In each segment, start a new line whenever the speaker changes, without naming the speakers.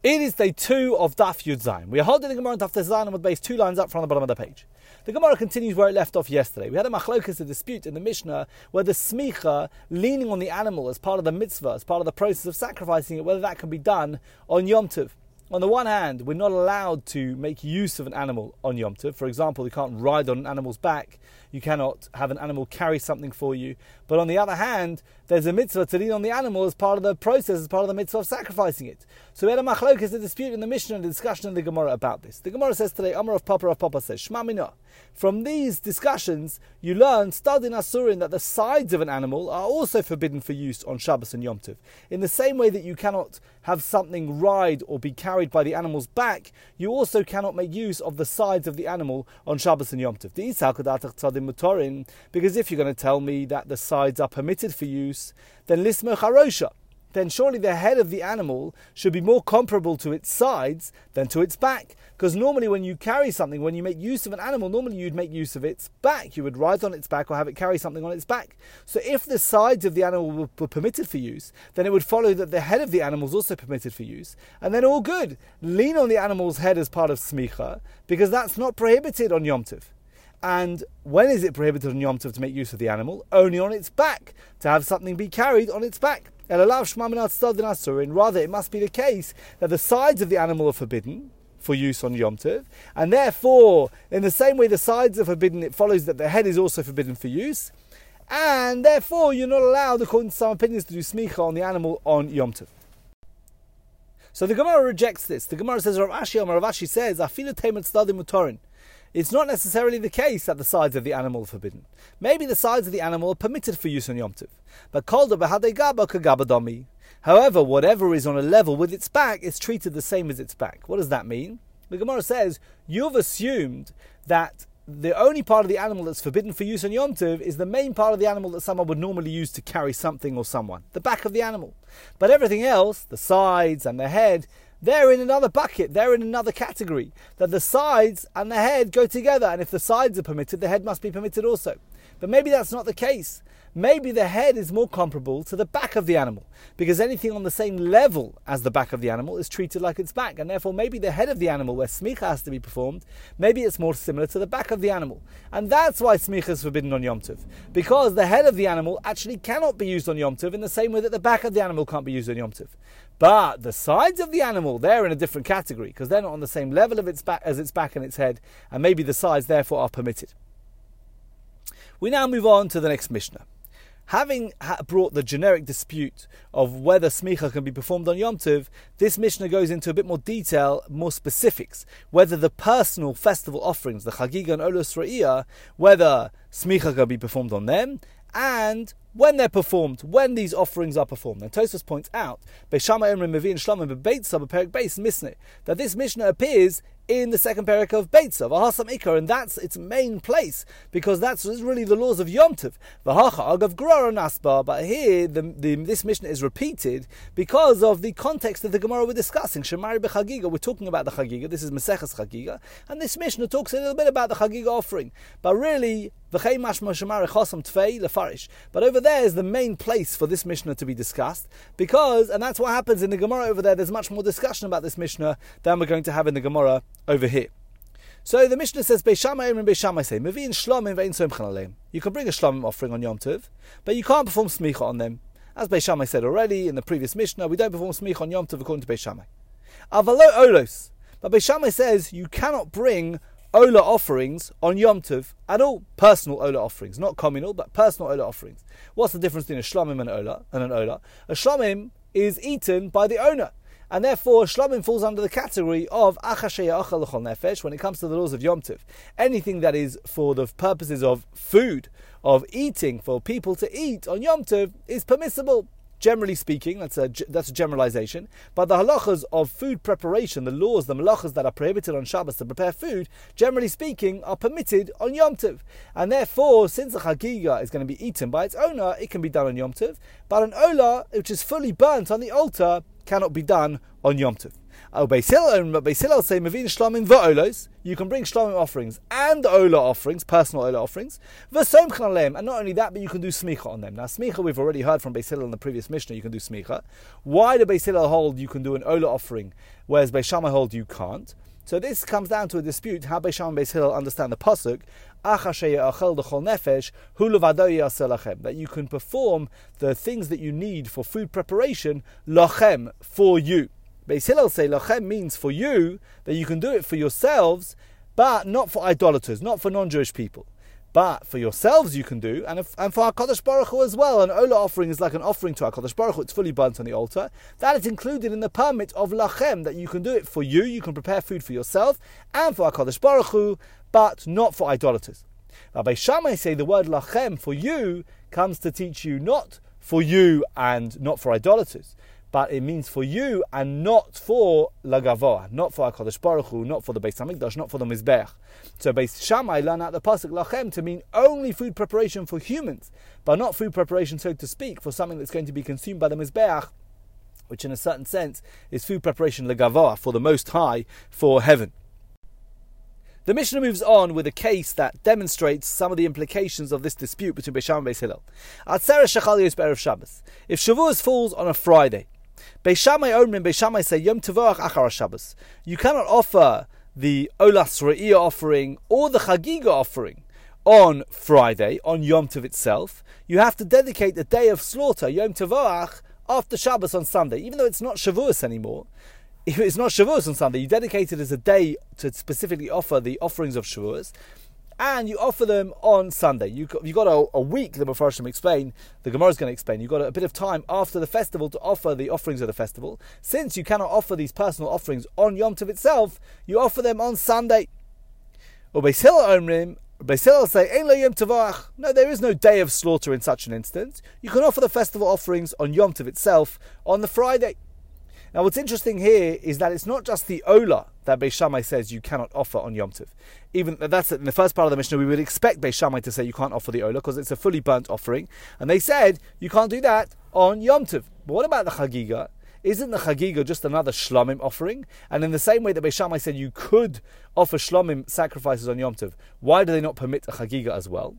It is day two of Daf Yud Zayin. We are holding the Gemara on Daf Zayin with base two lines up from the bottom of the page. The Gemara continues where it left off yesterday. We had a machlokas, a dispute in the Mishnah, where the smicha, leaning on the animal as part of the mitzvah, as part of the process of sacrificing it, whether that can be done on Yom Tov. On the one hand, we're not allowed to make use of an animal on Yom Tov. For example, you can't ride on an animal's back. You cannot have an animal carry something for you. But on the other hand, there's a mitzvah to lean on the animal as part of the process, as part of the mitzvah of sacrificing it. So we had a machlokes, a dispute in the Mishnah and a discussion in the Gemara about this. The Gemara says today, Amar Rav Papa Rav Papa says, Shma Mina. From these discussions, you learn, tzdadin Asurin, that the sides of an animal are also forbidden for use on Shabbos and Yom Tov. In the same way that you cannot have something ride or be carried by the animal's back, you also cannot make use of the sides of the animal on Shabbos and Yom Tov. Because if you're going to tell me that the are permitted for use, then lismo charosha then surely the head of the animal should be more comparable to its sides than to its back. Because normally, when you carry something, when you make use of an animal, normally you'd make use of its back. You would ride on its back or have it carry something on its back. So, if the sides of the animal were, were permitted for use, then it would follow that the head of the animal is also permitted for use. And then all good. Lean on the animal's head as part of smicha, because that's not prohibited on Yom Tov. And when is it prohibited on Yom Tov to make use of the animal? Only on its back, to have something be carried on its back. Rather, it must be the case that the sides of the animal are forbidden for use on Yom Tov, and therefore, in the same way the sides are forbidden, it follows that the head is also forbidden for use, and therefore you're not allowed, according to some opinions, to do smicha on the animal on Yom Tov. So the Gemara rejects this. The Gemara says, Rav Ashi, Rav Ashi says, "Afilu temet stadim mutorin." It's not necessarily the case that the sides of the animal are forbidden. Maybe the sides of the animal are permitted for use on Yom Tov. But. However, whatever is on a level with its back is treated the same as its back. What does that mean? The Gemara says, you've assumed that the only part of the animal that's forbidden for use on Yom Tov is the main part of the animal that someone would normally use to carry something or someone, the back of the animal. But everything else, the sides and the head, they're in another bucket, they're in another category. That the sides and the head go together, and if the sides are permitted, the head must be permitted also. But maybe that's not the case maybe the head is more comparable to the back of the animal because anything on the same level as the back of the animal is treated like its back, and therefore maybe the head of the animal, where smicha has to be performed, maybe it's more similar to the back of the animal, and that's why smicha is forbidden on Yom Tov because the head of the animal actually cannot be used on Yom Tov in the same way that the back of the animal can't be used on Yom Tov. But the sides of the animal, they're in a different category because they're not on the same level of its back as its back and its head, and maybe the sides therefore are permitted. We now move on to the next Mishnah. Having brought the generic dispute of whether smicha can be performed on Yom Tov, this Mishnah goes into a bit more detail, more specifics, whether the personal festival offerings, the Chagiga and Olos Ra'iyah, whether smicha can be performed on them, and when they're performed, when these offerings are performed. And Tosfos points out, Beis Shammai Mevi and Shlomim Bebeitza Beperik Beis Misne, that this Mishnah appears in the second perek of Beitza, Vahasam Ikar, and that's its main place because that's really the laws of Yom Tov. Vahacha Agav Grara Nasba, but here the, the, this Mishnah is repeated because of the context of the Gemara we're discussing. Shemari Bechagiga, we're talking about the Chagiga. This is Maseches Chagiga, and this Mishnah talks a little bit about the Chagiga offering, but really. But over there is the main place for this Mishnah to be discussed because, and that's what happens in the Gemara over there. There's much more discussion about this Mishnah than we're going to have in the Gemara over here. So the Mishnah says, Beis Shammai and Beis Shammai say, Mevin Shlomim ve'in You can bring a Shlomim offering on Yom Tov, but you can't perform smicha on them. As Beis Shammai said already in the previous Mishnah, we don't perform smicha on Yom Tov according to Beis Shammai. Avalo Olos. But Beis Shammai says you cannot bring Ola offerings on Yom Tov at all. Personal Ola offerings, not communal, but personal Ola offerings. What's the difference between a Shlomim and, Ola, and an Ola? A Shlomim is eaten by the owner and therefore Shlomim falls under the category of Achasheya Achal Nefesh when it comes to the laws of Yom Tov. Anything that is for the purposes of food, of eating, for people to eat on Yom Tov is permissible. Generally speaking, that's a, that's a generalization. But the halachas of food preparation, the laws, the malachas that are prohibited on Shabbos to prepare food, generally speaking, are permitted on Yom Tov. And therefore, since the chagiga is going to be eaten by its owner, it can be done on Yom Tov. But an olah, which is fully burnt on the altar, cannot be done on Yom Tov. Oh, um, Hillel say Mavin Shlomim v'olos. You can bring Shlomim offerings and Ola offerings, personal Ola offerings. Chalem, and not only that, but you can do smicha on them. Now, smicha we've already heard from Beis Hillel in the previous Mishnah. You can do smicha. Why do Beis Hillel hold you can do an Ola offering, whereas Beis Shammai hold you can't? So this comes down to a dispute how Beis Shammai and Beis Hillel understand the pasuk that you can perform the things that you need for food preparation lachem for you. Beis Hillel say lachem means for you that you can do it for yourselves, but not for idolaters, not for non-Jewish people. But for yourselves you can do, and, if, and for HaKadosh Baruch Hu as well. An Ola offering is like an offering to HaKadosh Baruch Hu. It's fully burnt on the altar. That is included in the permit of Lachem, that you can do it for you, you can prepare food for yourself, and for HaKadosh Baruch Hu, but not for idolaters. Rabbi Shammai say the word Lachem for you comes to teach you not for you and not for idolaters but it means for you and not for Lagavoa, not for HaKadosh Baruch Hu, not for the Beis Hamikdash, not for the Mizbech. So Beis Shammai learn out the pasuk Lachem to mean only food preparation for humans, but not food preparation, so to speak, for something that's going to be consumed by the Mizbech, which in a certain sense is food preparation Lagavoa, for the Most High, for heaven. The Mishnah moves on with a case that demonstrates some of the implications of this dispute between Beis Shammai and Beis Hillel. If Shavuos falls on a Friday, Beis Shammai Omrim, Beis Shammai say Yom Achar Shabbos. You cannot offer the Olas Re'iyah offering or the Chagiga offering on Friday, on Yom Tov itself. You have to dedicate the day of slaughter, Yom Tavach, after Shabbos on Sunday, even though it's not Shavuos anymore. If it's not Shavuos on Sunday, you dedicate it as a day to specifically offer the offerings of Shavuos and you offer them on Sunday. You have got a, a week. The Mepharshim explain. The Gemara is going to explain. You've got a, bit of time after the festival to offer the offerings of the festival. Since you cannot offer these personal offerings on Yom Tov itself, you offer them on Sunday. Or Omrim. Say, Yom. No, there is no day of slaughter in such an instance. You can offer the festival offerings on Yom Tov itself on the Friday. Now, what's interesting here is that it's not just the Ola that Beis Shammai says you cannot offer on Yom Tov. Even that's in the first part of the Mishnah, we would expect Beis Shammai to say you can't offer the Ola because it's a fully burnt offering, and they said you can't do that on Yom Tov. But what about the Chagiga? Isn't the Chagiga just another Shlomim offering? And in the same way that Beis Shammai said you could offer Shlomim sacrifices on Yom Tov, why do they not permit a Chagiga as well?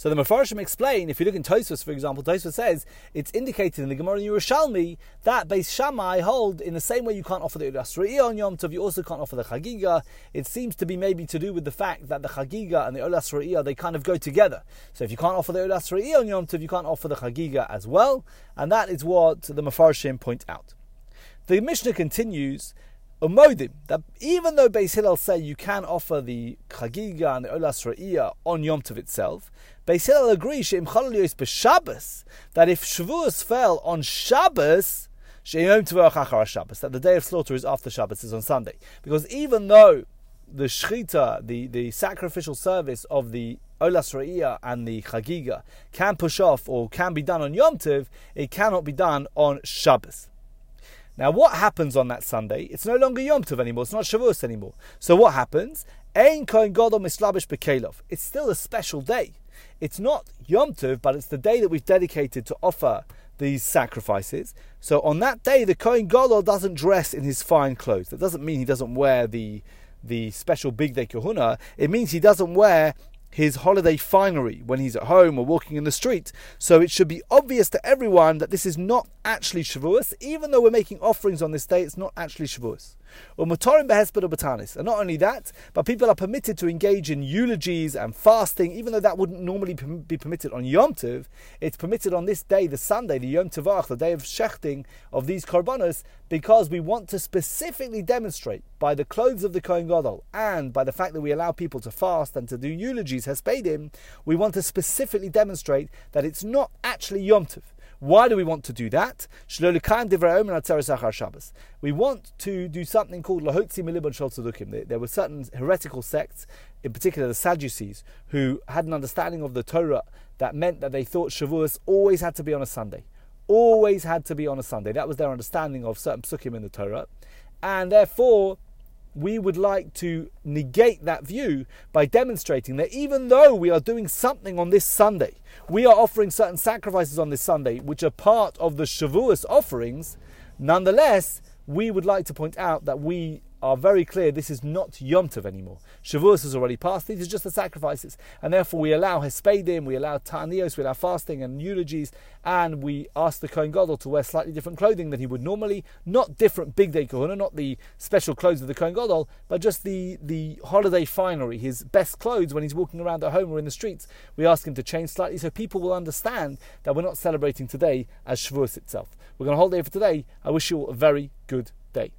So the Mefarshim explain, if you look in Tosfos, for example, Tosfos says it's indicated in the Gemara in Yerushalmi that Beis Shammai hold in the same way you can't offer the Ulas on Yom Tov, you also can't offer the Chagiga. It seems to be maybe to do with the fact that the Chagiga and the Ulas they kind of go together. So if you can't offer the Ulas on Yom Tov, you can't offer the Chagiga as well, and that is what the Mefarshim point out. The Mishnah continues Umodim, that even though Beis Hillel say you can offer the Chagiga and the Olas Ra'iyah on Yom Tov itself, Beis Hillel agrees she'im Chalal b'Shabbos, that if Shavuos fell on Shabbos, she'im Tov Shabbos, that the day of slaughter is after Shabbos, is on Sunday. Because even though the Shechita, the, the sacrificial service of the Olas Ra'iyah and the Chagiga can push off or can be done on Yom Tov, it cannot be done on Shabbos. Now, what happens on that Sunday? It's no longer Yom Tov anymore. It's not Shavuos anymore. So what happens? Ein Kohen Gadol Mislabish Bekelov. It's still a special day. It's not Yom Tov, but it's the day that we've dedicated to offer these sacrifices. So on that day, the Kohen Gadol doesn't dress in his fine clothes. That doesn't mean he doesn't wear the the special bigdei kehuna. It means he doesn't wear his holiday finery when he's at home or walking in the street. So it should be obvious to everyone that this is not actually Shavuos, even though we're making offerings on this day, it's not actually Shavuos. And not only that, but people are permitted to engage in eulogies and fasting, even though that wouldn't normally be permitted on Yom Tov. It's permitted on this day, the Sunday, the Yom Tovach, the day of shechting of these korbanos, because we want to specifically demonstrate by the clothes of the Kohen Gadol and by the fact that we allow people to fast and to do eulogies, hespedim, we want to specifically demonstrate that it's not actually Yom Tov. Why do we want to do that? We want to do something called Lahotzi Milibon Shol There were certain heretical sects, in particular the Sadducees, who had an understanding of the Torah that meant that they thought Shavuos always had to be on a Sunday. Always had to be on a Sunday. That was their understanding of certain psukim in the Torah. And therefore, we would like to negate that view by demonstrating that even though we are doing something on this Sunday, we are offering certain sacrifices on this Sunday, which are part of the Shavuos offerings, Nonetheless, we would like to point out that we are very clear this is not Yom Tov anymore. Shavuos has already passed. These are just the sacrifices. And therefore we allow Hespedim, we allow Ta'anios, we allow fasting and eulogies, and we ask the Kohen Gadol to wear slightly different clothing than he would normally. Not different bigdei kahuna, not the special clothes of the Kohen Gadol, but just the, the holiday finery, his best clothes when he's walking around at home or in the streets. We ask him to change slightly so people will understand that we're not celebrating today as Shavuos itself. We're going to hold there for today. I wish you all a very good day.